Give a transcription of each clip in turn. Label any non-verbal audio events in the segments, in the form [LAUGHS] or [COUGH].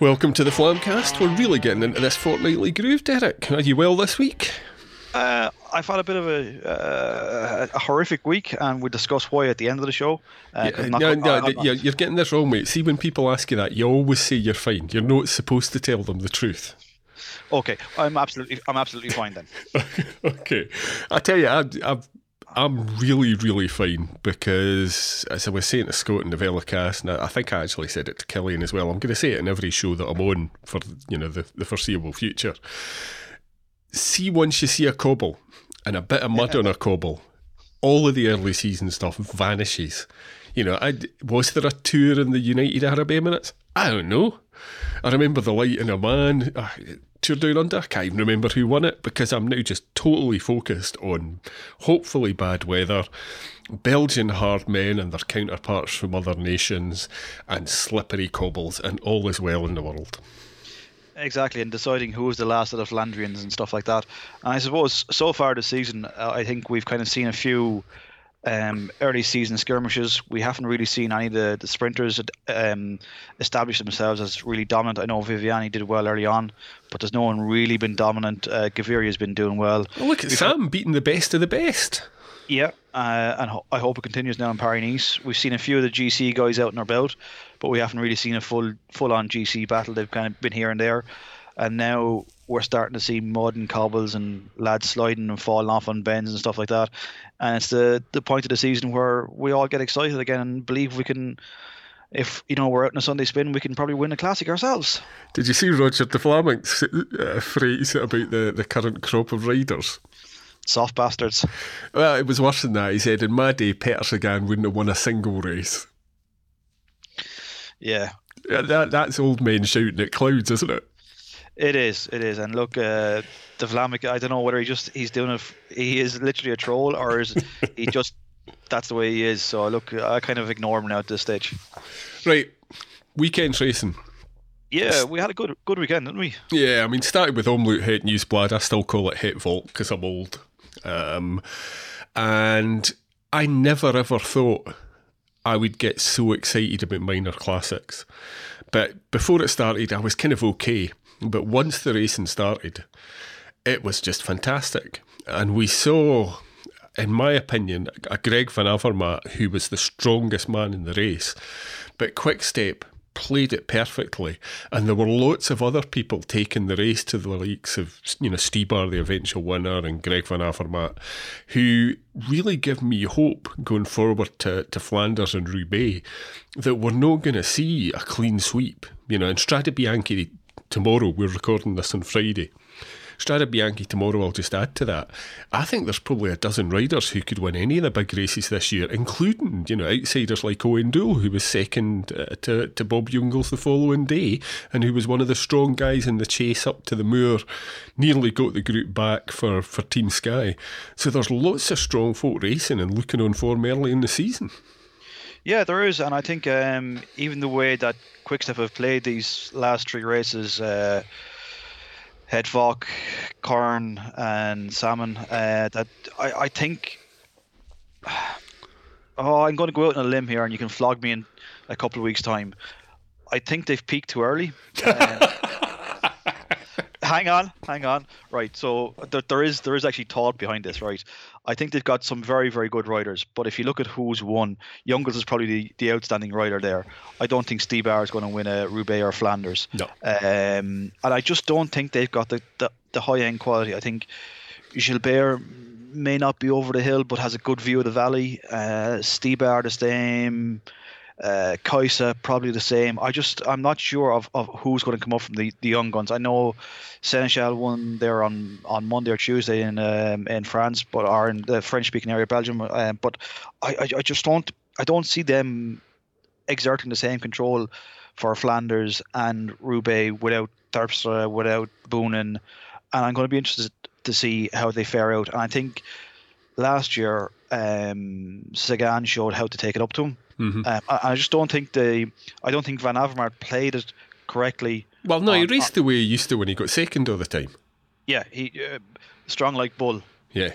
Welcome to the Flamcast. We're really getting into this fortnightly groove, Derek. Are you well this week? Uh, I've had a bit of a, uh, a horrific week, and we discuss why at the end of the show. Uh, yeah, no, no, you're, you're getting this wrong, mate. See, when people ask you that, you always say you're fine. You're not supposed to tell them the truth. Okay, I'm absolutely, I'm absolutely fine then. [LAUGHS] okay, I tell you, I, I've I'm really, really fine because, as I was saying to Scott in the Velocast, and I think I actually said it to Killian as well, I'm going to say it in every show that I'm on for you know the, the foreseeable future. See, once you see a cobble and a bit of mud on a [LAUGHS] cobble, all of the early season stuff vanishes. You know, I, was there a tour in the United Arab Emirates? I don't know. I remember the light in Oman. Uh, Tour Down Under. I can't even remember who won it because I'm now just totally focused on hopefully bad weather, Belgian hard men and their counterparts from other nations, and slippery cobbles, and all is well in the world. Exactly, and deciding who was the last of the Flandrians and stuff like that. And I suppose so far this season, uh, I think we've kind of seen a few um, early season skirmishes. We haven't really seen any of the, the sprinters um, establish themselves as really dominant. I know Viviani did well early on, but there's no one really been dominant. Uh, Gaviria has been doing well. well look at We've Sam had, beating the best of the best. Yeah, uh, and ho- I hope it continues now in Paris Nice. We've seen a few of the GC guys out in our belt, but we haven't really seen a full full on GC battle. They've kind of been here and there, and now we're starting to see mud and cobbles and lads sliding and falling off on bends and stuff like that. And it's the the point of the season where we all get excited again and believe we can. If you know we're out in a Sunday spin, we can probably win a classic ourselves. Did you see Roger De Vlaeminck's uh, phrase about the, the current crop of riders? Soft bastards. Well, it was worse than that. He said, "In my day, Peter Sagan wouldn't have won a single race." Yeah, yeah that, that's old men shouting at clouds, isn't it? It is, it is, and look, uh, the Vlaeminck. I don't know whether he just he's doing it. He is literally a troll, or is he [LAUGHS] just that's the way he is. So I look, I kind of ignore him now at this stage. Right, weekend racing. Yeah, we had a good good weekend, didn't we? Yeah, I mean, started with Omloop Het Nieuwsblad. I still call it Het Volk because I'm old. Um, and I never ever thought I would get so excited about minor classics. But before it started, I was kind of okay. But once the racing started, it was just fantastic. And we saw, in my opinion, a Greg Van Avermaet who was the strongest man in the race. But Quickstep played it perfectly, and there were lots of other people taking the race to the likes of you know Stybar, the eventual winner, and Greg Van Avermaet, who really give me hope going forward to, to Flanders and Roubaix that we're not going to see a clean sweep. You know, and Strade Bianche tomorrow. We're recording this on Friday. Strade Bianche tomorrow, I'll just add to that. I think there's probably a dozen riders who could win any of the big races this year, including, you know, outsiders like Owen Doull, who was second uh, to, to Bob Jungels the following day, and who was one of the strong guys in the chase up to the Muur, nearly got the group back for, for Team Sky. So there's lots of strong folk racing and looking on form early in the season. Yeah, there is, and I think um, even the way that Quickstep have played these last three races, uh, Het Volk, Kuurne, and Samyn, uh, that I, I think. [SIGHS] Oh, I'm going to go out on a limb here, and you can flog me in a couple of weeks' time. I think they've peaked too early. [LAUGHS] Uh, hang on, hang on. Right, so there, there is there is actually thought behind this, right? I think they've got some very very good riders, but if you look at who's won, Jungels is probably the, the outstanding rider there. I don't think Stybar is going to win a Roubaix or Flanders. No. Um, and I just don't think they've got the, the, the high end quality. I think Gilbert may not be over the hill, but has a good view of the valley. Uh, Stybar the same. Uh, Keisse probably the same. I just I'm not sure of, of who's going to come up from the, the young guns. I know Senechal won there on, on Monday or Tuesday in um, in France, but are in the French speaking area, Belgium. Uh, but I, I, I just don't I don't see them exerting the same control for Flanders and Roubaix without Terpstra, without Boonen, and I'm going to be interested to see how they fare out. And I think last year um, Sagan showed how to take it up to him Mm-hmm. Um, I, I, just don't think they. I don't think Van Avermaet played it correctly. Well, no, on, he raced the way he used to when he got second all the time. Yeah, he uh, strong like bull. Yeah.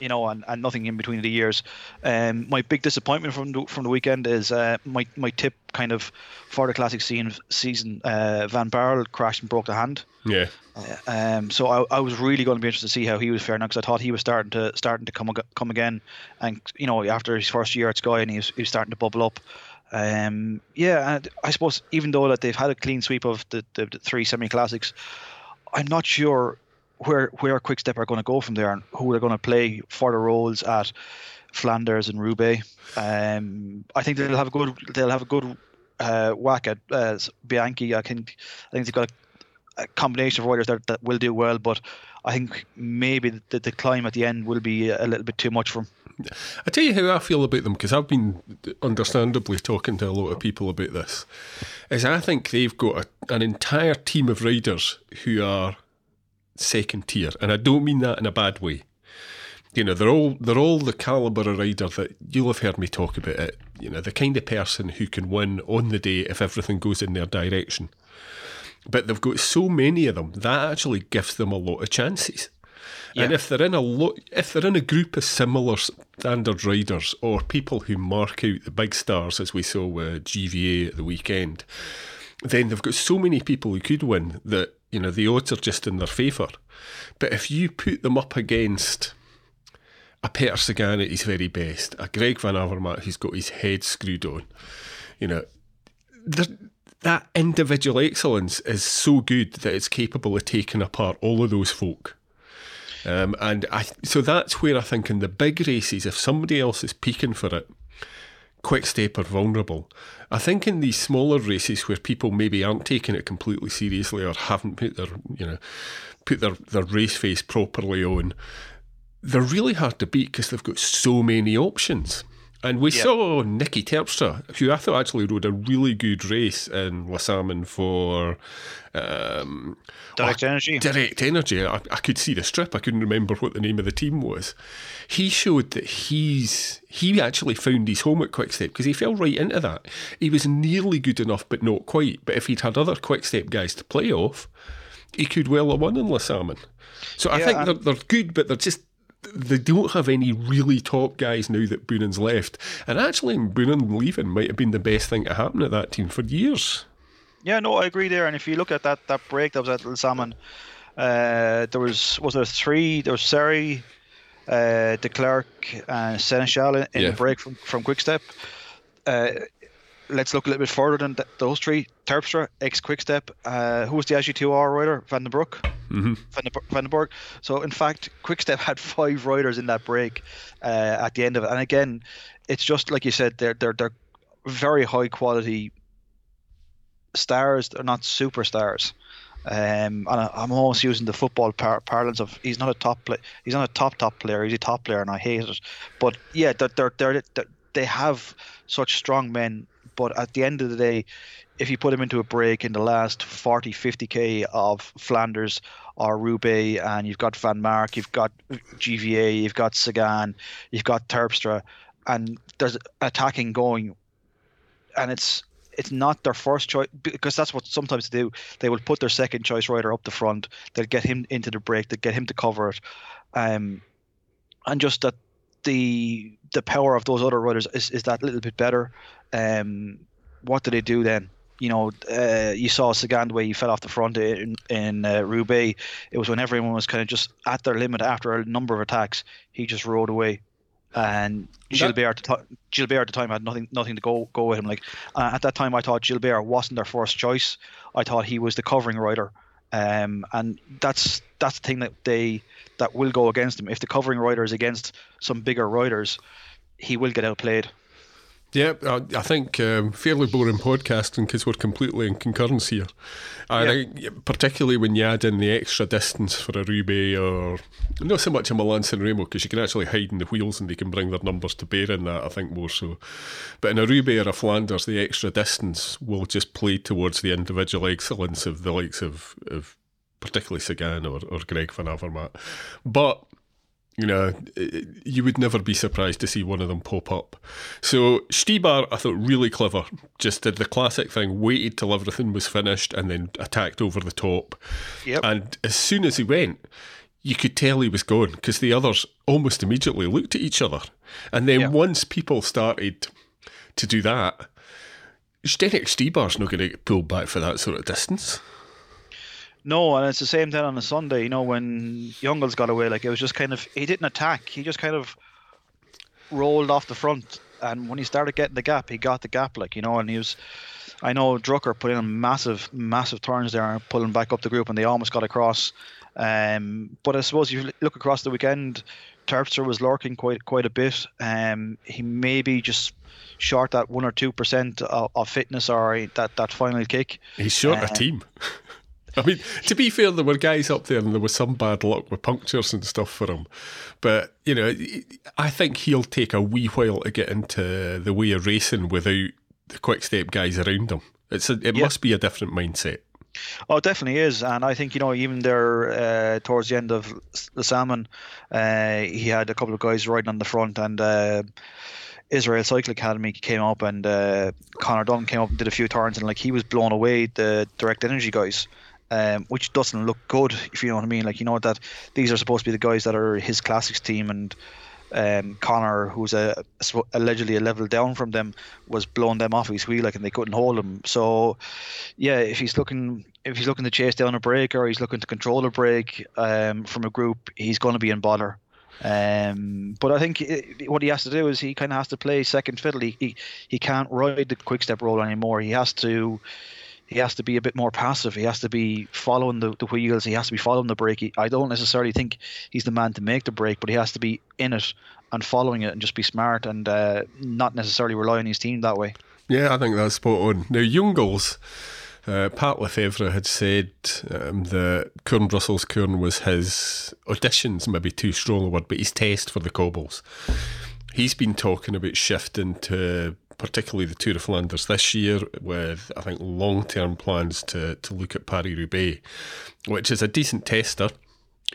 You know, and, and nothing in between the years. Um, my big disappointment from the, from the weekend is uh, my my tip kind of for the classic scene, season. Uh, Van Baarle crashed and broke the hand. Yeah. Uh, um, so I, I was really going to be interested to see how he was faring because I thought he was starting to starting to come come again, and you know after his first year at Sky and he was, he was starting to bubble up. Um, yeah, and I suppose even though that they've had a clean sweep of the, the, the three semi classics, I'm not sure where where Quickstep are going to go from there and who they're going to play for the roles at Flanders and Roubaix. Um, I think they'll have a good they'll have a good uh, whack at uh, Bianchi. I think I think they've got a, a combination of riders that, that will do well, but I think maybe the, the climb at the end will be a little bit too much for them. I tell you how I feel about them because I've been understandably talking to a lot of people about this. Is I think they've got a, an entire team of riders who are second tier, and I don't mean that in a bad way. You know, they're all they're all the caliber of rider that you'll have heard me talk about it. You know, the kind of person who can win on the day if everything goes in their direction. But they've got so many of them that actually gives them a lot of chances. Yeah. And if they're in a lo- if they're in a group of similar standard riders or people who mark out the big stars, as we saw with GVA at the weekend, then they've got so many people who could win that you know, the odds are just in their favour. But if you put them up against a Peter Sagan at his very best, a Greg Van Avermaet who's got his head screwed on, you know, that individual excellence is so good that it's capable of taking apart all of those folk. Um, and I, so that's where I think in the big races, if somebody else is peaking for it, Quickstep are vulnerable. I think in these smaller races where people maybe aren't taking it completely seriously or haven't put their you know put their, their race face properly on, they're really hard to beat because they've got so many options. And we saw Niki Terpstra, who I thought actually rode a really good race in Le Samyn for um, Direct oh, Energy. Direct Energy. I, I, could see the strip. I couldn't remember what the name of the team was. He showed that he's he actually found his home at Quickstep because he fell right into that. He was nearly good enough, but not quite. But if he'd had other Quickstep guys to play off, he could well have won in Le Samyn. So I think they're, they're good, but they're just they don't have any really top guys now that Boonen's left. And actually, Boonen leaving might have been the best thing to happen at that team for years. Yeah, no, I agree there. And if you look at that that break that was at Samyn, uh, there was was there three? There was Serry, uh, Declercq, and Senechal in, in yeah. the break from from Quickstep. Uh, let's look a little bit further than th- those three. Terpstra, ex Quickstep. Uh, who was the AG2R rider? Van den Broek. Mm-hmm. Van, den, Vandenbergh. So in fact, Quickstep [LAUGHS] had five riders in that break uh, at the end of it. And again, it's just like you said, they're they're they're very high quality stars. They're not superstars. Um, and I, am almost using the football par- parlance of he's not a top play, he's not a top top player. He's a top player, and I hate it. But yeah, they're, they're, they're, they're they have such strong men but at the end of the day, if you put him into a break in the last 40, 50k of Flanders or Roubaix, and you've got Van Mark, you've got GVA, you've got Sagan, you've got Terpstra, and there's attacking going, and it's it's not their first choice because that's what sometimes they do. They will put their second choice rider up the front. They'll get him into the break. They get him to cover it, um, and just that the the power of those other riders is, is that little bit better. Um, what do they do then? You know, uh, you saw Sagan the way he fell off the front in, in uh, Roubaix. It was when everyone was kind of just at their limit after a number of attacks. He just rode away, and Gilbert, at the t- Gilbert at the time had nothing nothing to go go with him. Like uh, at that time, I thought Gilbert wasn't their first choice. I thought he was the covering rider, um, and that's that's the thing that they that will go against him. If the covering rider is against some bigger riders, he will get outplayed. Yeah, I, I think um, fairly boring podcasting because we're completely in concurrence here. I yeah. think, particularly when you add in the extra distance for a Roubaix or not so much a Milan San Remo because you can actually hide in the wheels and they can bring their numbers to bear in that, I think, more so. But in a Roubaix or a Flanders, the extra distance will just play towards the individual excellence of the likes of, of particularly Sagan or, or Greg Van Avermaet. But you know, you would never be surprised to see one of them pop up. So Stybar, I thought really clever. Just did the classic thing, waited till everything was finished and then attacked over the top. Yep. And as soon as he went, you could tell he was gone because the others almost immediately looked at each other. And then Yeah. once people started to do that, Zdenek Stybar's not going to get pulled back for that sort of distance. No, and it's the same thing on a Sunday. You know, when Jungels got away, like it was just kind of he didn't attack. He just kind of rolled off the front, and when he started getting the gap, he got the gap. Like you know, and he was. I know Drucker put in massive, massive turns there and pulling back up the group, and they almost got across. Um, but I suppose if you look across the weekend, Terpstra was lurking quite quite a bit. Um, he maybe just short that one or two percent of, of fitness or that, that final kick. He's short a Uh, team. [LAUGHS] I mean, to be fair, there were guys up there and there was some bad luck with punctures and stuff for him. But, you know, I think he'll take a wee while to get into the way of racing without the quick step guys around him. It's a, it must be a different mindset. Oh, it definitely is, and I think you know even there uh, towards the end of the Samyn, uh, he had a couple of guys riding on the front, and uh, Israel Cycle Academy came up, and uh, Conor Dunne came up and did a few turns, and like he was blown away the Direct Energy guys. Um, which doesn't look good, if you know what I mean. Like you know that these are supposed to be the guys that are his classics team, and um, Conor, who's a, allegedly a level down from them, was blowing them off his wheel like, and they couldn't hold him. So, yeah, if he's looking if he's looking to chase down a break or he's looking to control a break um, from a group, he's going to be in bother. Um, but I think i what he has to do is he kind of has to play second fiddle. He, he he can't ride the quick step role anymore. He has to he has to be a bit more passive. He has to be following the, the wheels. He has to be following the brake. He, I don't necessarily think he's the man to make the break, but he has to be in it and following it and just be smart and uh, not necessarily rely on his team that way. Yeah, I think that's spot on. Now, Jungels, uh, Pat Lefevere had said um, that Kuurne Brussels Kuurne was his auditions, maybe too strong a word, but his test for the cobbles. He's been talking about shifting to particularly the Tour of Flanders this year with, I think, long term plans to, to look at Paris Roubaix, which is a decent tester.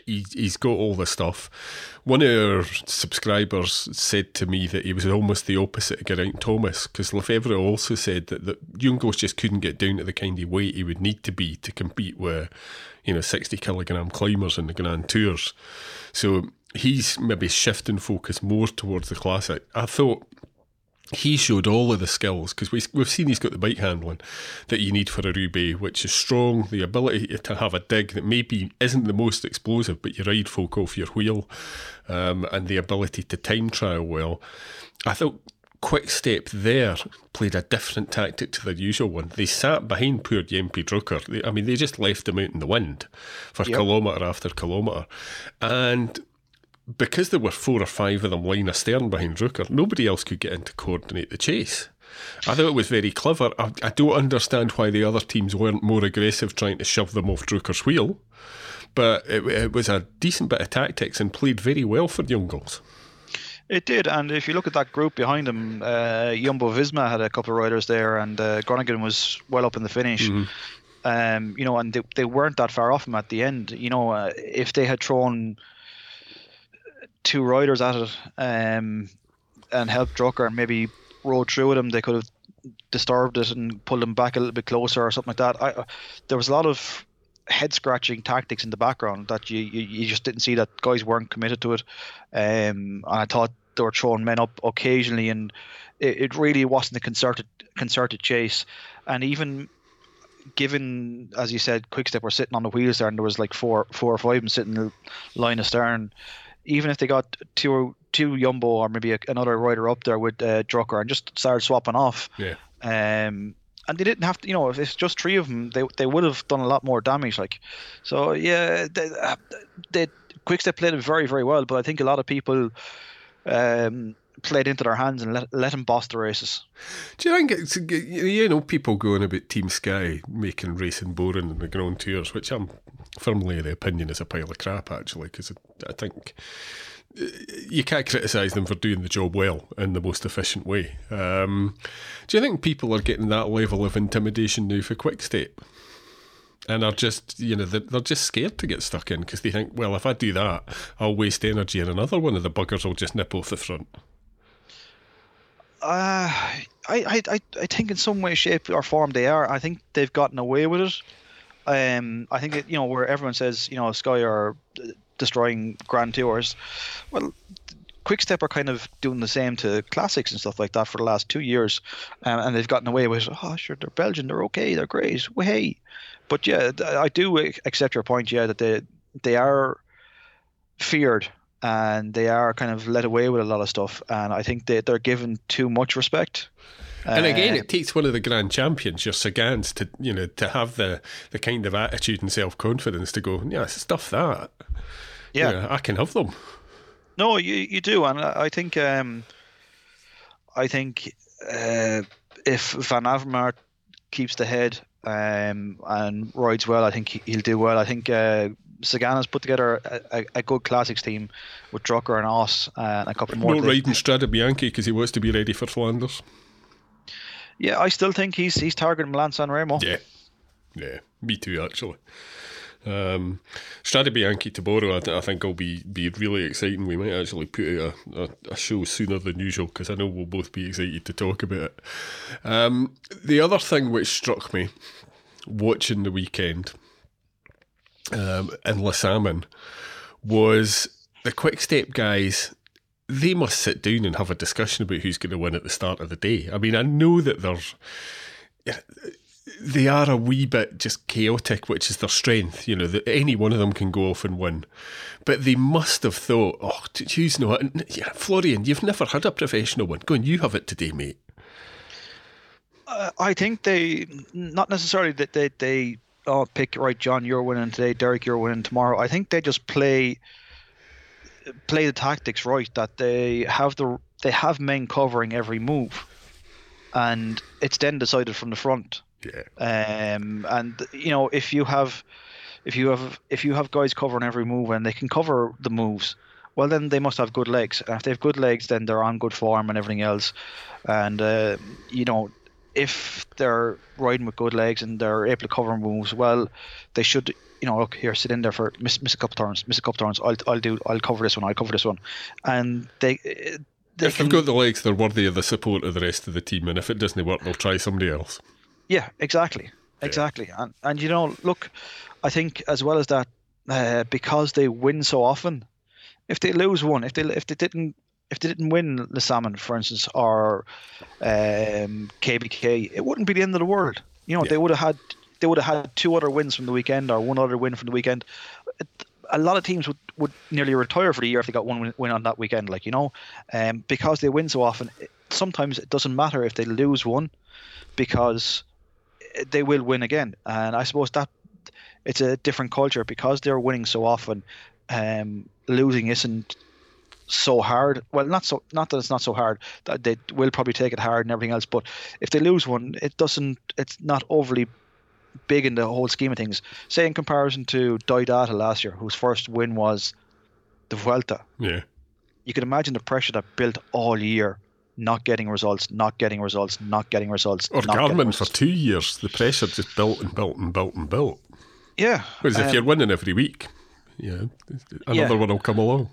He, he's got all the stuff. One of our subscribers said to me that he was almost the opposite of Geraint Thomas because Lefevere also said that, that Jungels just couldn't get down to the kind of weight he would need to be to compete with, you know, 60 kilogram climbers in the Grand Tours. So he's maybe shifting focus more towards the classic. I thought he showed all of the skills because we, we've seen he's got the bike handling that you need for a Roubaix, which is strong, the ability to have a dig that maybe isn't the most explosive, but you ride folk off your wheel, um, and the ability to time trial well. I thought Quick Step there played a different tactic to the usual one. They sat behind poor Jempy Drucker. They, I mean, they just left him out in the wind for Yep. kilometre after kilometre. And because there were four or five of them lying astern behind Drucker, nobody else could get in to coordinate the chase. I thought it was very clever. I, I don't understand why the other teams weren't more aggressive trying to shove them off Drucker's wheel, but it, it was a decent bit of tactics and played very well for Jungels. It did, and if you look at that group behind him, uh, Jumbo Visma had a couple of riders there, and uh, Groenewegen was well up in the finish. Um, you know, and they, they weren't that far off him at the end. You know, uh, if they had thrown two riders at it um, and helped Drucker and maybe rode through with him, they could have disturbed it and pulled him back a little bit closer or something like that. I, there was a lot of head scratching tactics in the background that you, you, you just didn't see that guys weren't committed to it. Um, and I thought they were throwing men up occasionally, and it, it really wasn't a concerted concerted chase. And even given, as you said, Quickstep were sitting on the wheels there, and there was like four four or five of them sitting line astern. stern. Even if they got two two Jumbo or maybe a, another rider up there with uh, Drucker and just started swapping off, Yeah. um, and they didn't have to, you know, if it's just three of them, they they would have done a lot more damage. Like, so yeah, they, uh, they Quickstep played it very very well, but I think a lot of people um, played into their hands and let let them boss the races. Do you think it's, you know, people going about Team Sky making racing boring in the Grand Tours, which I'm firmly of the opinion is a pile of crap, actually, because I think uh, you can't criticise them for doing the job well in the most efficient way. Um, do you think people are getting that level of intimidation now for Quick Step? And are just, you know, they're, they're just scared to get stuck in because they think, well, if I do that, I'll waste energy, and another one of the buggers will just nip off the front. Uh, I, I, I, think in some way, shape, or form they are. I think they've gotten away with it. Um, I think you know where everyone says you know Sky are destroying Grand Tours. Well, Quickstep are kind of doing the same to classics and stuff like that for the last two years, um, and they've gotten away with, it. oh, sure, they're Belgian, they're okay, they're great, well, hey. But yeah, I do accept your point, yeah, that they they are feared and they are kind of led away with a lot of stuff, and I think they they're given too much respect. And again, uh, it takes one of the grand champions, your Sagans, to you know to have the the kind of attitude and self confidence to go, yeah, stuff that. Yeah, you know, I can have them. No, you you do, and I think um, I think uh, if Van Avermaet keeps the head um, and rides well, I think he'll do well. I think uh, Sagan has put together a, a, a, good classics team with Drucker and Oss and a couple more. No riding Strade Bianche because he wants to be ready for Flanders. Yeah, I still think he's he's targeting Milan San Remo. Yeah, yeah, me too actually. Um, Strade Bianche tomorrow, I, I, think will be be really exciting. We might actually put out a, a, a show sooner than usual because I know we'll both be excited to talk about it. Um, the other thing which struck me watching the weekend um, Samyn was the quick step guys they must sit down and have a discussion about who's going to win at the start of the day. I mean, I know that there's they are a wee bit just chaotic, which is their strength. You know that any one of them can go off and win, but they must have thought, "Oh, who's no, Yeah, Florian, you've never had a professional one. Go and you have it today, mate. Uh, I think they not necessarily that they they oh pick right, John, you're winning today, Derek, you're winning tomorrow. I think they just play play the tactics right that they have the they have men covering every move, and it's then decided from the front. Yeah. Um, and you know if you have if you have if you have guys covering every move and they can cover the moves, well then they must have good legs. And if they have good legs, then they're on good form and everything else. And uh, you know if they're riding with good legs and they're able to cover moves, well, they should you know, look here, sit in there for miss, miss a couple turns, miss a couple turns. I'll I'll do I'll cover this one. I'll cover this one, and they. they if they've got the legs, they're worthy of the support of the rest of the team, and if it doesn't work, they'll try somebody else. Yeah, exactly, exactly, and and you know, look, I think as well as that, uh, because they win so often, if they lose one, if they if they didn't if they didn't win Le Samyn, for instance, or um, KBK, it wouldn't be the end of the world. You know, yeah. they would have had they would have had two other wins from the weekend or one other win from the weekend. A lot of teams would, would nearly retire for the year if they got one win on that weekend, like you know, um, because they win so often. Sometimes it doesn't matter if they lose one, because they will win again. And I suppose that it's a different culture because they're winning so often. Um, losing isn't so hard. Well, not so not that it's not so hard. That they will probably take it hard and everything else. But if they lose one, it doesn't. It's not overly big in the whole scheme of things. Say in comparison to Deidara last year, whose first win was the Vuelta. Yeah. You can imagine the pressure that built all year, not getting results, not getting results, not getting results. Or Garmin for two years, the pressure just built and built and built and built. Yeah. Whereas um, if you're winning every week, yeah, another yeah. one will come along.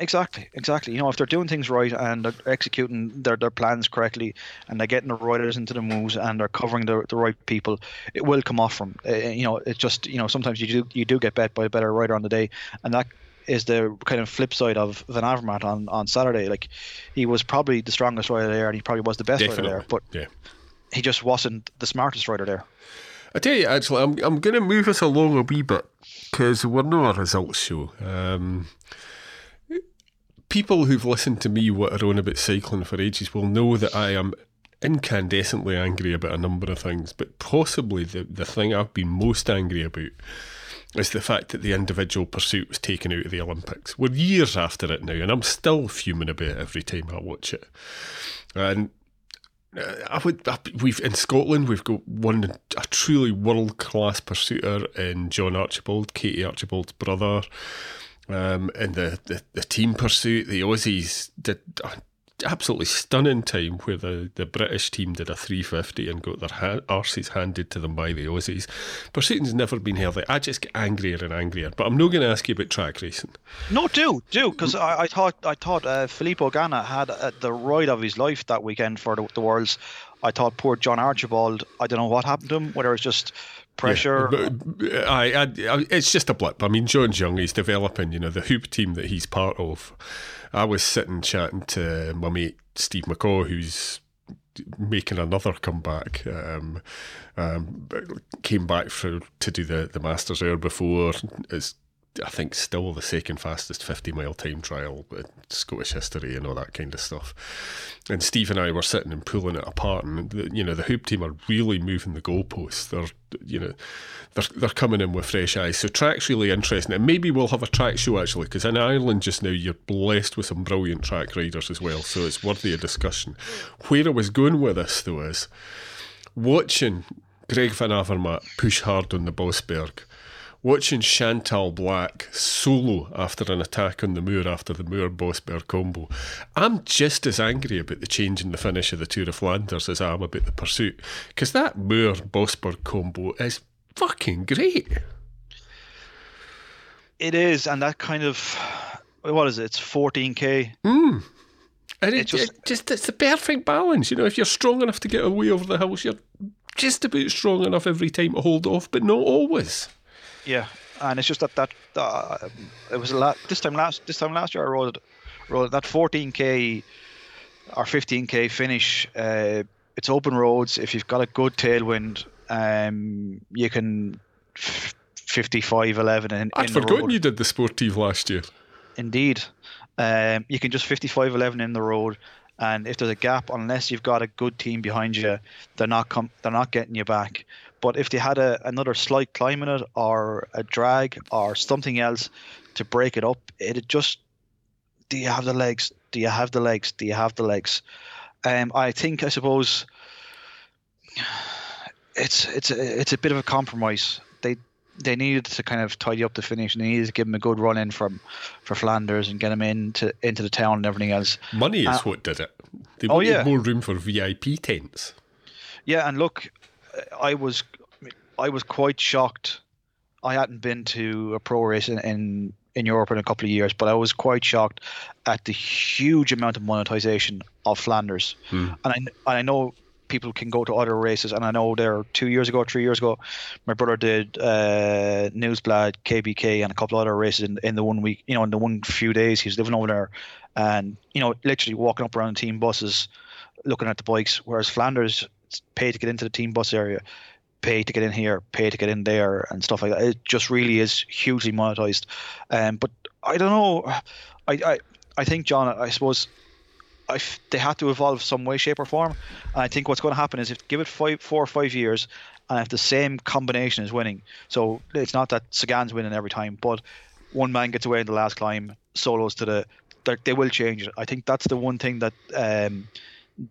Exactly, exactly. You know, if they're doing things right and they're executing their, their plans correctly and they're getting the riders into the moves and they're covering the, the right people, it will come off from. Uh, you know, it's just you know sometimes you do you do get bet by a better rider on the day, and that is the kind of flip side of Van Avermaet on, on Saturday. Like he was probably the strongest rider there and he probably was the best Definitely. rider there, but yeah. he just wasn't the smartest rider there. I tell you, actually, I'm I'm going to move us along a wee bit because we're not a results show. Um, people who've listened to me what on about cycling for ages will know that I am incandescently angry about a number of things, but possibly the, the thing I've been most angry about is the fact that the individual pursuit was taken out of the Olympics. We're years after it now, and I'm still fuming about it every time I watch it. And uh, I would, I, we've in Scotland, we've got one a truly world class pursuiter in John Archibald, Katie Archibald's brother. Um, in the, the, the team pursuit, the Aussies did an absolutely stunning time where the, the British team did a 350 and got their ha- arses handed to them by the Aussies. Pursuiting's never been healthy. I just get angrier and angrier. But I'm not going to ask you about track racing. No, do do because I, I, thought I thought uh, Filippo Ganna had uh, the ride of his life that weekend for the, the Worlds. I thought poor John Archibald. I don't know what happened to him. Whether it's just pressure. Yeah, I, I, I, it's just a blip. I mean, John's young. He's developing. You know, the HUUB team that he's part of. I was sitting chatting to my mate Steve McCaw, who's making another comeback. Um, um, came back for to do the the Masters there before. I think still the second fastest 50 mile time trial in Scottish history and all that kind of stuff. And Steve and I were sitting and pulling it apart, and the, you know the HUUB team are really moving the goalposts. They're you know they're they're coming in with fresh eyes. So track's really interesting, and maybe we'll have a track show actually because in Ireland just now you're blessed with some brilliant track riders as well. So it's worthy of discussion. Where I was going with this though is watching Greg Van Avermaet push hard on the Bosberg Watching Chantal Blaak solo after an attack on the Muur after the Muur Bosberg combo, I'm just as angry about the change in the finish of the Tour of Flanders as I am about the pursuit. Because that Muur Bosberg combo is fucking great. It is, and that kind of what is it? It's 14k. Mm. And it, just, it just it's the perfect balance. You know, if you're strong enough to get away over the hills, you're just about strong enough every time to hold off, but not always. Yeah, and it's just that that uh, it was a lot. This time last this time last year I rode rode that 14k or 15k finish. Uh, it's open roads. If you've got a good tailwind, um, you can 55 11 in, I'd in forgotten you did the Sportive last year. Indeed, um, you can just 55 11 in the road. And if there's a gap, unless you've got a good team behind you, they're not com- they're not getting you back. But if they had a, another slight climb in it or a drag or something else to break it up, it just do you have the legs? Do you have the legs? Do you have the legs? Um, I think I suppose it's it's a, it's a bit of a compromise. They they needed to kind of tidy up the finish and they needed to give him a good run in from for Flanders and get him into into the town and everything else. Money is uh, what did it. They wanted oh, yeah. more room for VIP tents. Yeah, and look, I was I was quite shocked. I hadn't been to a pro race in, in, in Europe in a couple of years, but I was quite shocked at the huge amount of monetization of Flanders. Hmm. And I and I know people can go to other races, and I know there two years ago, three years ago, my brother did uh, Nieuwsblad, KBK, and a couple of other races in, in the one week, you know, in the one few days he was living over there, and you know, literally walking up around the team buses, looking at the bikes. Whereas Flanders, pay to get into the team bus area, pay to get in here, pay to get in there, and stuff like that. It just really is hugely monetized. Um, but I don't know. I, I, I think John. I suppose. I they have to evolve some way, shape, or form. And I think what's going to happen is if give it five, four or five years, and if the same combination is winning, so it's not that Sagan's winning every time, but one man gets away in the last climb, solos to the, they will change it. I think that's the one thing that um,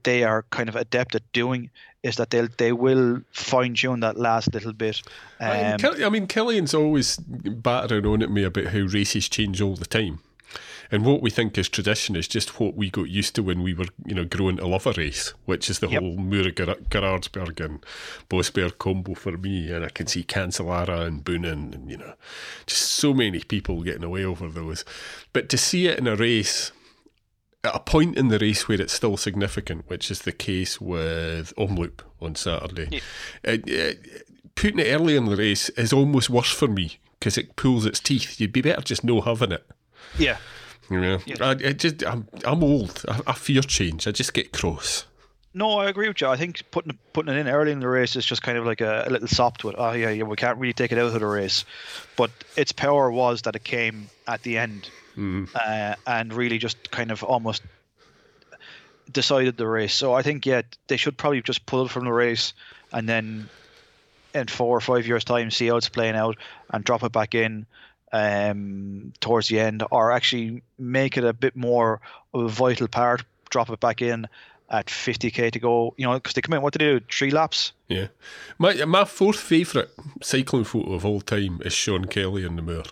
they are kind of adept at doing is that they they will fine tune that last little bit. Um, I mean, Kilian's always battering on at me about how races change all the time. And what we think is tradition is just what we got used to when we were, you know, growing to love a race, which is the yep. whole Muur Geraardsberg and Bosberg combo for me. And I can see Cancellara and Boonen and, you know, just so many people getting away over those. But to see it in a race at a point in the race where it's still significant, which is the case with Omloop on Saturday, yeah. it, it, putting it early in the race is almost worse for me because it pulls its teeth. You'd be better just no having it. Yeah. You know, yeah. I, I just I'm I'm old. I, I fear change. I just get cross. No, I agree with you. I think putting putting it in early in the race is just kind of like a, a, little sop to it. Oh yeah, yeah, we can't really take it out of the race, but its power was that it came at the end mm. uh, and really just kind of almost decided the race. So I think yeah, they should probably just pull it from the race and then in four or five years' time see how it's playing out and drop it back in um, towards the end, or actually make it a bit more of a vital part. Drop it back in at 50k to go. You know, because they come in. What do they do? Three laps. Yeah, my my fourth favourite cycling photo of all time is Sean Kelly in the Muur.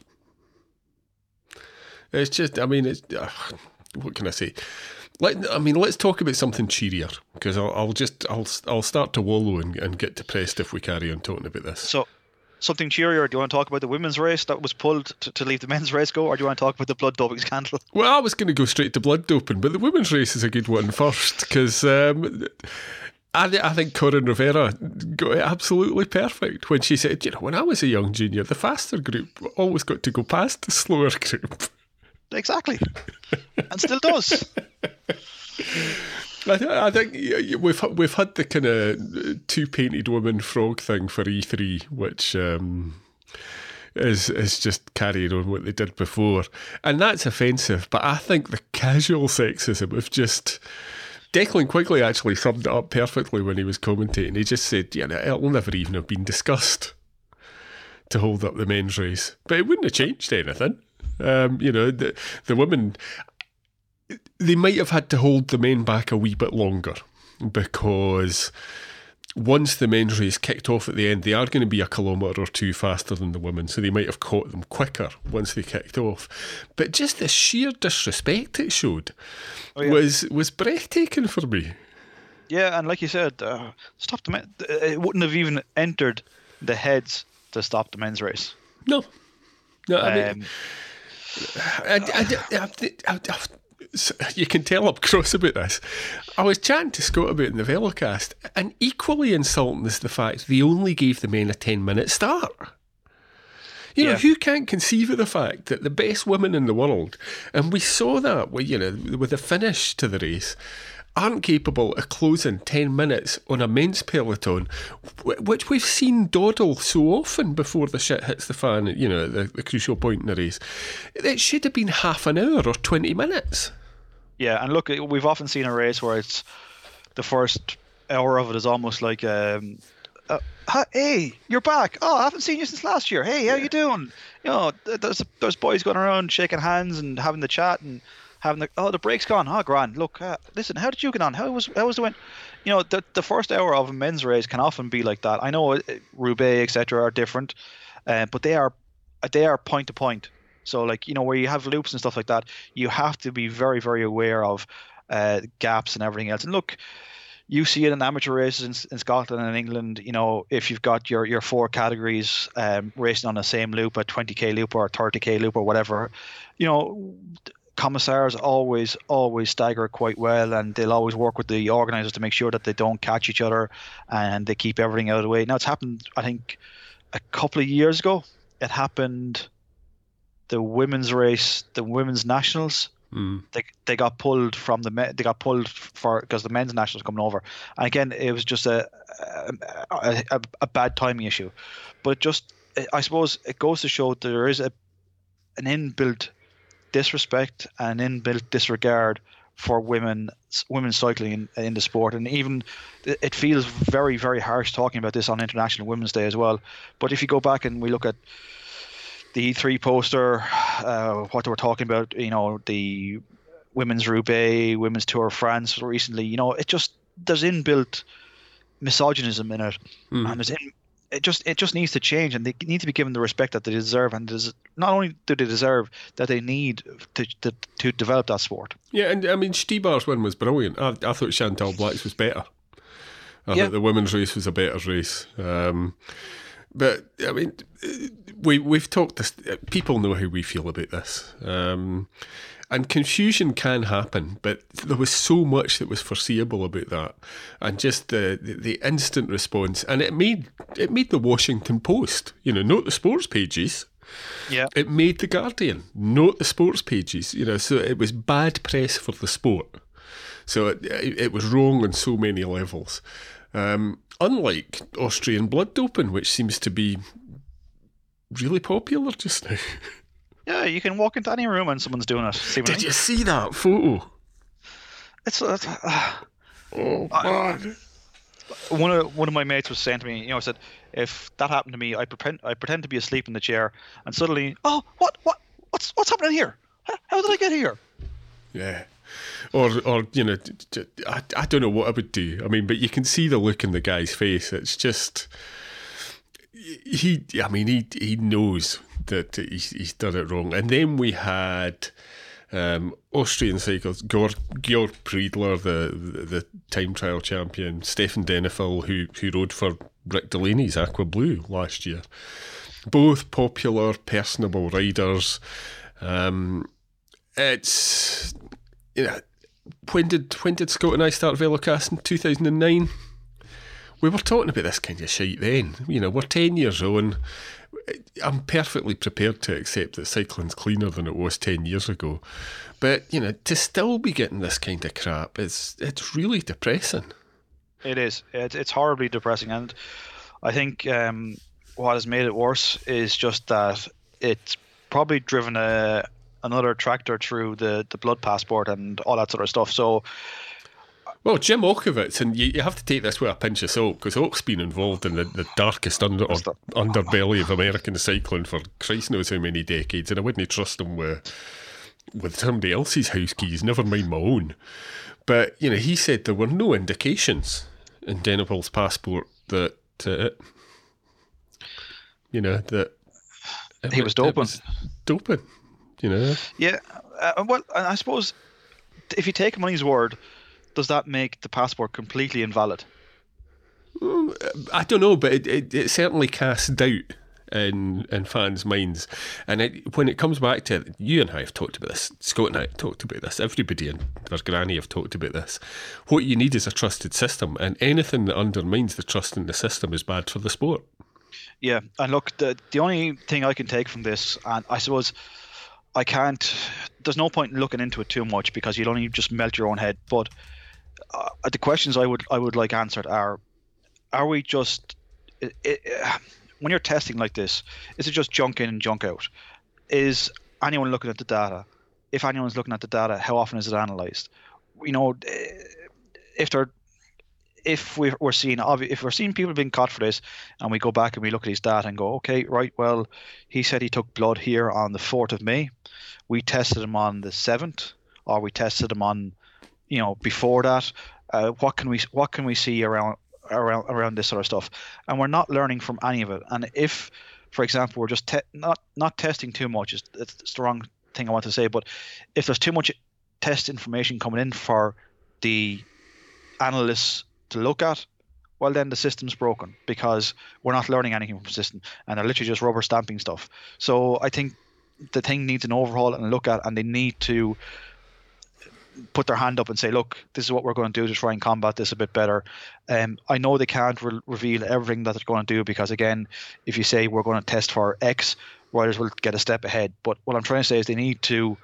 It's just, I mean, it's uh, what can I say? Let, I mean, let's talk about something cheerier because I'll, I'll, just I'll I'll start to wallow and, and get depressed if we carry on talking about this. So, something cheerier. Do you want to talk about the women's race that was pulled to, to leave the men's race go, or do you want to talk about the blood doping scandal? [LAUGHS] Well, I was going to go straight to blood doping, but the women's race is a good one first because um, I, I think Coryn Rivera got it absolutely perfect when she said, you know, when I was a young junior, the faster group always got to go past the slower group. Exactly. and still does. [LAUGHS] I, th- I think we've we've had the kind of two painted woman frog thing for E3, which um, is is just carrying on what they did before, and that's offensive. But I think the casual sexism of just Declan Quigley actually summed it up perfectly when he was commentating. He just said, "Yeah, it'll never even have been discussed to hold up the men's race, but it wouldn't have changed anything." Um, you know, the the women they might have had to hold the men back a wee bit longer because once the men's race kicked off at the end, they are going to be a kilometre or two faster than the women, so they might have caught them quicker once they kicked off. But just the sheer disrespect it showed oh, yeah. was was breathtaking for me. Yeah, and like you said, uh, stop the men. It wouldn't have even entered the heads to stop the men's race. No, no. I mean, um, I, I, I, [LAUGHS] you can tell I'm cross about this. I was chatting to Scott about in the Velocast, and equally insulting is the fact they only gave the men a 10 minute start. You know, yeah. who can't conceive of the fact that the best women in the world, and we saw that with, you know, with the finish to the race, aren't capable of closing 10 minutes on a men's peloton, which we've seen dawdle so often before the shit hits the fan, you know, the, the crucial point in the race. It should have been half an hour or 20 minutes. Yeah, and look, we've often seen a race where it's the first hour of it is almost like, um, uh, hey, you're back. Oh, I haven't seen you since last year. Hey, how you doing? You know, there's there's boys going around shaking hands and having the chat and having the oh the break's gone. Oh, grand. Look, uh, listen, how did you get on? How was how was the win? You know, the the first hour of a men's race can often be like that. I know uh, Roubaix, etc., are different, uh, but they are they are point to point. So like you know where you have loops and stuff like that, you have to be very very aware of uh, gaps and everything else. And look, you see it in amateur races in, in, Scotland and England. You know, if you've got your your four categories um, racing on the same loop, a 20k loop or a 30k loop or whatever, you know, commissars always always stagger quite well, and they'll always work with the organisers to make sure that they don't catch each other and they keep everything out of the way. Now it's happened, I think, a couple of years ago. It happened the women's race, the women's nationals. Mm. They they got pulled from the they got pulled for because the men's nationals coming over, and again it was just a a, a, a bad timing issue, but just I suppose it goes to show there is a an inbuilt disrespect and inbuilt disregard for women women cycling in, in the sport and even it feels very very harsh talking about this on international women's day as well but if you go back and we look at the E3 poster, uh, what they were talking about, you know, the women's Roubaix, women's Tour of France recently, you know, it just there's inbuilt misogynism in it, mm. and there's in, it just it just needs to change, and they need to be given the respect that they deserve, and not only do they deserve that they need to, to, to develop that sport. Yeah, and I mean, Stybar's win was brilliant. I, I thought Chantal Blaak's was better. I yeah. thought the women's race was a better race. Um, but I mean, we we've talked this. People know how we feel about this, um, and confusion can happen. But there was so much that was foreseeable about that, and just the, the, the instant response, and it made it made the Washington Post. You know, note the sports pages. Yeah, it made the Guardian, Note the sports pages. You know, so it was bad press for the sport. So it, it, it was wrong on so many levels. Um, unlike Austrian blood doping, which seems to be really popular just now. [LAUGHS] Yeah, you can walk into any room and someone's doing it. Seemingly. Did you see that photo? It's uh, uh, oh man. one of one of my mates was saying to me, you know, I said, if that happened to me, I pretend I pretend to be asleep in the chair, and suddenly, oh, what, what, what's what's happening here? How, how did I get here? Yeah. Or, or you know, I, I don't know what I would do. I mean, but you can see the look in the guy's face. It's just, he, I mean, he he knows that he's, he's done it wrong. And then we had um, Austrian cyclists, Georg, Georg Preidler, the, the, the time trial champion, Stefan Denifl, who who rode for Rick Delaney's Aqua Blue last year. Both popular, personable riders. Um, it's you know when did when did Scott and I start Velocast in two thousand and nine? we were talking about this kind of shit then. You know, we're 10 years on. I'm perfectly prepared to accept that cycling's cleaner than it was 10 years ago. But, you know, to still be getting this kind of crap, it's, it's really depressing. It is. It, it's horribly depressing. And I think um, what has made it worse is just that it's probably driven a another tractor through the, the blood passport and all that sort of stuff. So well, Jim Ochowicz, and you, you have to take this with a pinch of salt because Oak's been involved in the, the darkest under, underbelly of American cycling for Christ knows how many decades, and I wouldn't trust him with with somebody else's house keys, never mind my own. But you know, he said there were no indications in Denifl's passport that uh, you know that he was doping. Was doping, you know. Yeah, uh, well, I suppose if you take money's word does that make the passport completely invalid? I don't know, but it, it, it certainly casts doubt in in fans' minds. And it, when it comes back to it, you and I have talked about this, Scott and I have talked about this, everybody in their granny have talked about this. What you need is a trusted system, and anything that undermines the trust in the system is bad for the sport. Yeah, and look, the the only thing I can take from this, and I suppose I can't. There's no point in looking into it too much because you'll only just melt your own head. But uh, the questions I would I would like answered are: Are we just it, it, when you're testing like this? Is it just junk in and junk out? Is anyone looking at the data? If anyone's looking at the data, how often is it analyzed? You know, if they're if we're seeing if we're seeing people being caught for this, and we go back and we look at his data and go, okay, right, well, he said he took blood here on the fourth of May. We tested him on the seventh, or we tested him on you know before that. Uh, what can we what can we see around around around this sort of stuff? And we're not learning from any of it. And if for example we're just te- not not testing too much is it's the wrong thing i want to say but if there's too much test information coming in for the analysts to look at well then the system's broken because we're not learning anything from the system and they're literally just rubber stamping stuff so i think the thing needs an overhaul and look at and they need to put their hand up and say, look, this is what we're going to do to try and combat this a bit better. Um, I know they can't re- reveal everything that they're going to do because, again, if you say we're going to test for X, riders will get a step ahead. But what I'm trying to say is they need to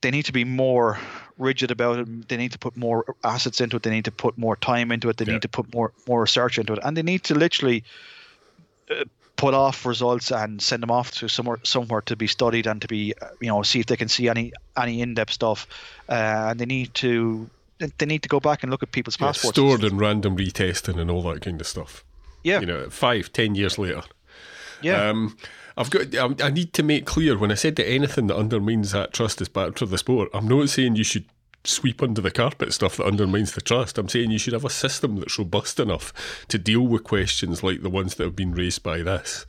they need to be more rigid about it. They need to put more assets into it. They need to put more time into it. They yeah. need to put more more research into it, and they need to literally uh, put off results and send them off to somewhere somewhere to be studied and to be you know see if they can see any any in-depth stuff uh, and they need to they need to go back and look at people's yeah, passports stored and random retesting and all that kind of stuff yeah you know five ten years later yeah um, I've got. I need to make clear when I said that anything that undermines that trust is bad for the sport. I'm not saying you should sweep under the carpet stuff that undermines the trust. I'm saying you should have a system that's robust enough to deal with questions like the ones that have been raised by this.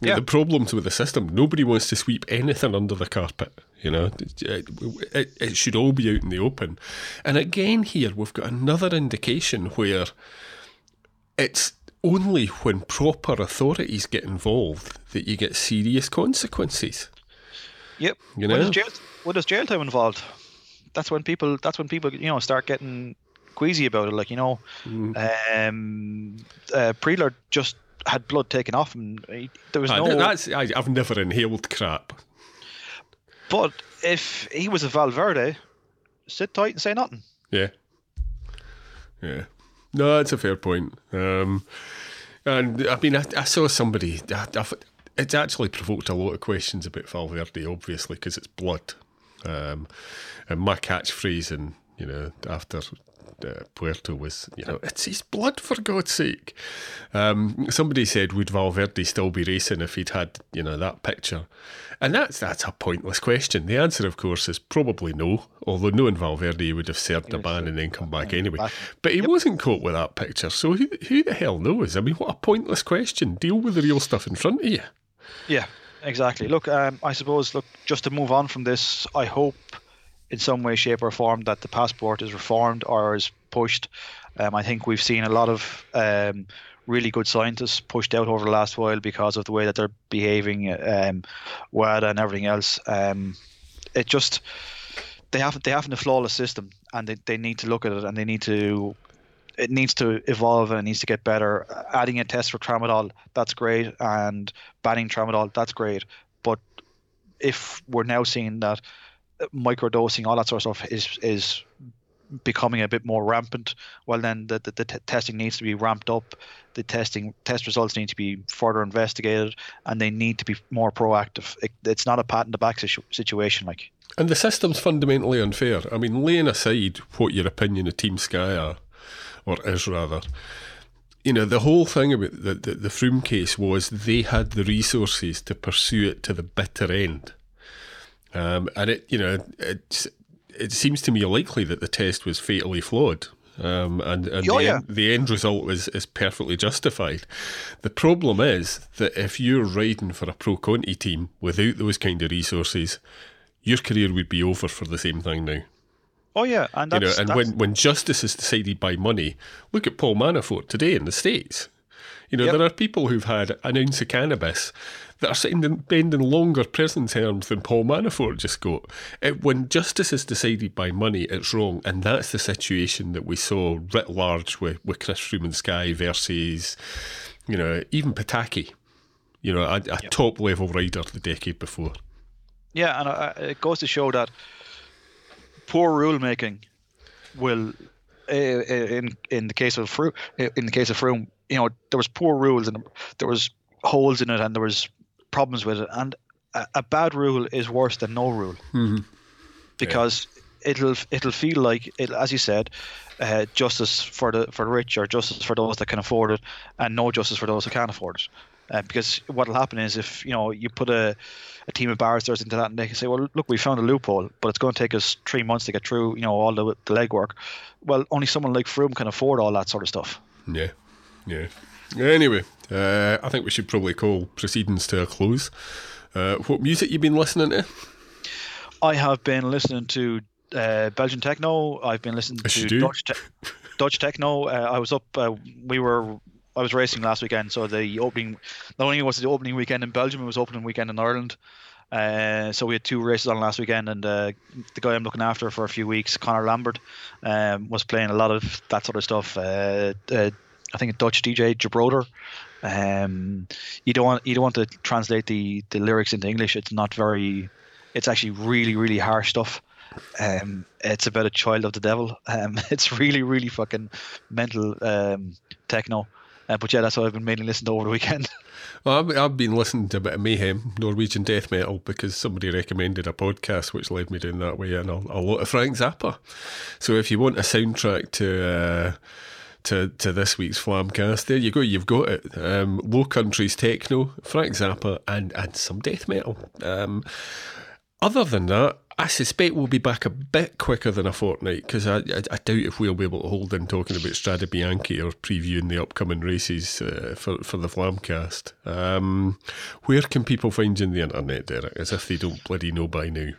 Yeah. The problems with the system, nobody wants to sweep anything under the carpet. You know, it, it, it should all be out in the open. And again, here we've got another indication where it's only when proper authorities get involved that you get serious consequences. Yep. You know, what is jail, is jail time involved? that's when people that's when people you know start getting queasy about it. Like you know, mm. um, uh, Preidler just had blood taken off him. He, there was no. That's I, have never inhaled crap. But if he was a Valverde, sit tight and say nothing. Yeah. Yeah. No, that's a fair point. Um, and I mean, I, I saw somebody. I, it's actually provoked a lot of questions about Valverde, obviously, because it's blood. Um, and my catchphrase, and you know, after uh, Puerto was, you know, it's his blood for God's sake. Um, somebody said, would Valverde still be racing if he'd had, you know, that picture? And that's that's a pointless question. The answer, of course, is probably no. Although knowing Valverde, he would have served a ban and then come back anyway. But he yep. wasn't caught with that picture, so who, who the hell knows? I mean, what a pointless question. Deal with the real stuff in front of you. Yeah, exactly. Look, um, I suppose, look, just to move on from this, I hope in some way, shape, or form that the passport is reformed or is pushed. Um, I think we've seen a lot of um, really good scientists pushed out over the last while because of the way that they're behaving, um, WADA and everything else. Um, it just they haven't they haven't a flawless system, and they, they need to look at it and they need to it needs to evolve and it needs to get better. Adding a test for tramadol, that's great, and banning tramadol, that's great. But if we're now seeing that microdosing, all that sort of stuff is is becoming a bit more rampant, well then the, the, the t- testing needs to be ramped up. The testing test results need to be further investigated, and they need to be more proactive. It, it's not a pat in the back situ- situation, like. And the system's fundamentally unfair. I mean, laying aside what your opinion of Team Sky are, or is rather, you know, the whole thing about the, the, the Froome case was they had the resources to pursue it to the bitter end. Um, and it, you know, it's it seems to me likely that the test was fatally flawed. Um, and, and Oh, the, yeah. end, the end result is, is perfectly justified. The problem is that if you're riding for a pro Conti team without those kind of resources, your career would be over for the same thing now. Oh yeah, and You know, and when, when justice is decided by money, look at Paul Manafort today in the States. You know, Yep. there are people who've had an ounce of cannabis that are sitting spending longer prison terms than Paul Manafort just got. It, when justice is decided by money, it's wrong, and that's the situation that we saw writ large with, with Chris Froome and Sky versus, you know, even Petacchi. You know, a, a top level rider the decade before. Yeah, and uh, it goes to show that poor rulemaking will, uh, in in the case of Froome, in the case of Froome, you know, there was poor rules and there was holes in it and there was problems with it, and a, a bad rule is worse than no rule because it'll it'll feel like it, as you said, uh, justice for the for the rich or justice for those that can afford it, and no justice for those who can't afford it. Uh, because what will happen is if you know you put a, a team of barristers into that and they can say, well, look, we found a loophole, but it's going to take us three months to get through, you know, all the, the legwork. Well, only someone like Froome can afford all that sort of stuff. Yeah, yeah. Anyway, uh, I think we should probably call proceedings to a close. Uh, what music you've been listening to? I have been listening to uh, Belgian techno. I've been listening you to. Dutch, te- Dutch techno. Uh, I was up. Uh, we were. I was racing last weekend, so the opening. Not only was it the opening weekend in Belgium, it was opening weekend in Ireland. Uh, so we had two races on last weekend, and uh, the guy I'm looking after for a few weeks, Connor Lambert, um, was playing a lot of that sort of stuff. Uh, uh, I think a Dutch DJ Gibroder. Um, you don't want you don't want to translate the the lyrics into English. It's not very. It's actually really really harsh stuff. Um, it's about a child of the devil. Um, [LAUGHS] it's really really fucking mental um, techno. Uh, but yeah, that's what I've been mainly listening to over the weekend. [LAUGHS] Well, I've, I've been listening to a bit of Mayhem, Norwegian death metal, because somebody recommended a podcast which led me down that way, and a, a lot of Frank Zappa. So if you want a soundtrack to. Uh, to, to this week's Flamcast. There you go, you've got it. Um, Low Countries techno, Frank Zappa, and, and some death metal. Um, other than that, I suspect we'll be back a bit quicker than a fortnight because I, I, I doubt if we'll be able to hold in talking about Strade Bianche or previewing the upcoming races uh, for, for the Flamcast. Um, where can people find you on the internet, Derek, as if they don't bloody know by now?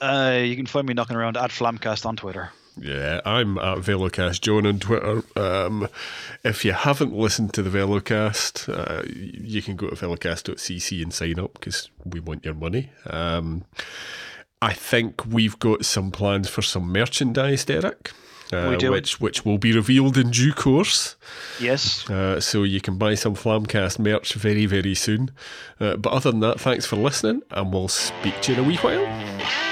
Uh, you can find me knocking around at Flamcast on Twitter. Yeah, I'm at Velocast John on Twitter. Um, if you haven't listened to the Velocast, uh, you can go to velocast.cc and sign up because we want your money. Um, I think we've got some plans for some merchandise, Derek. Uh, Which, which will be revealed in due course. Yes. Uh, so you can buy some Flamcast merch very, very soon. Uh, but other than that, thanks for listening, and we'll speak to you in a wee while.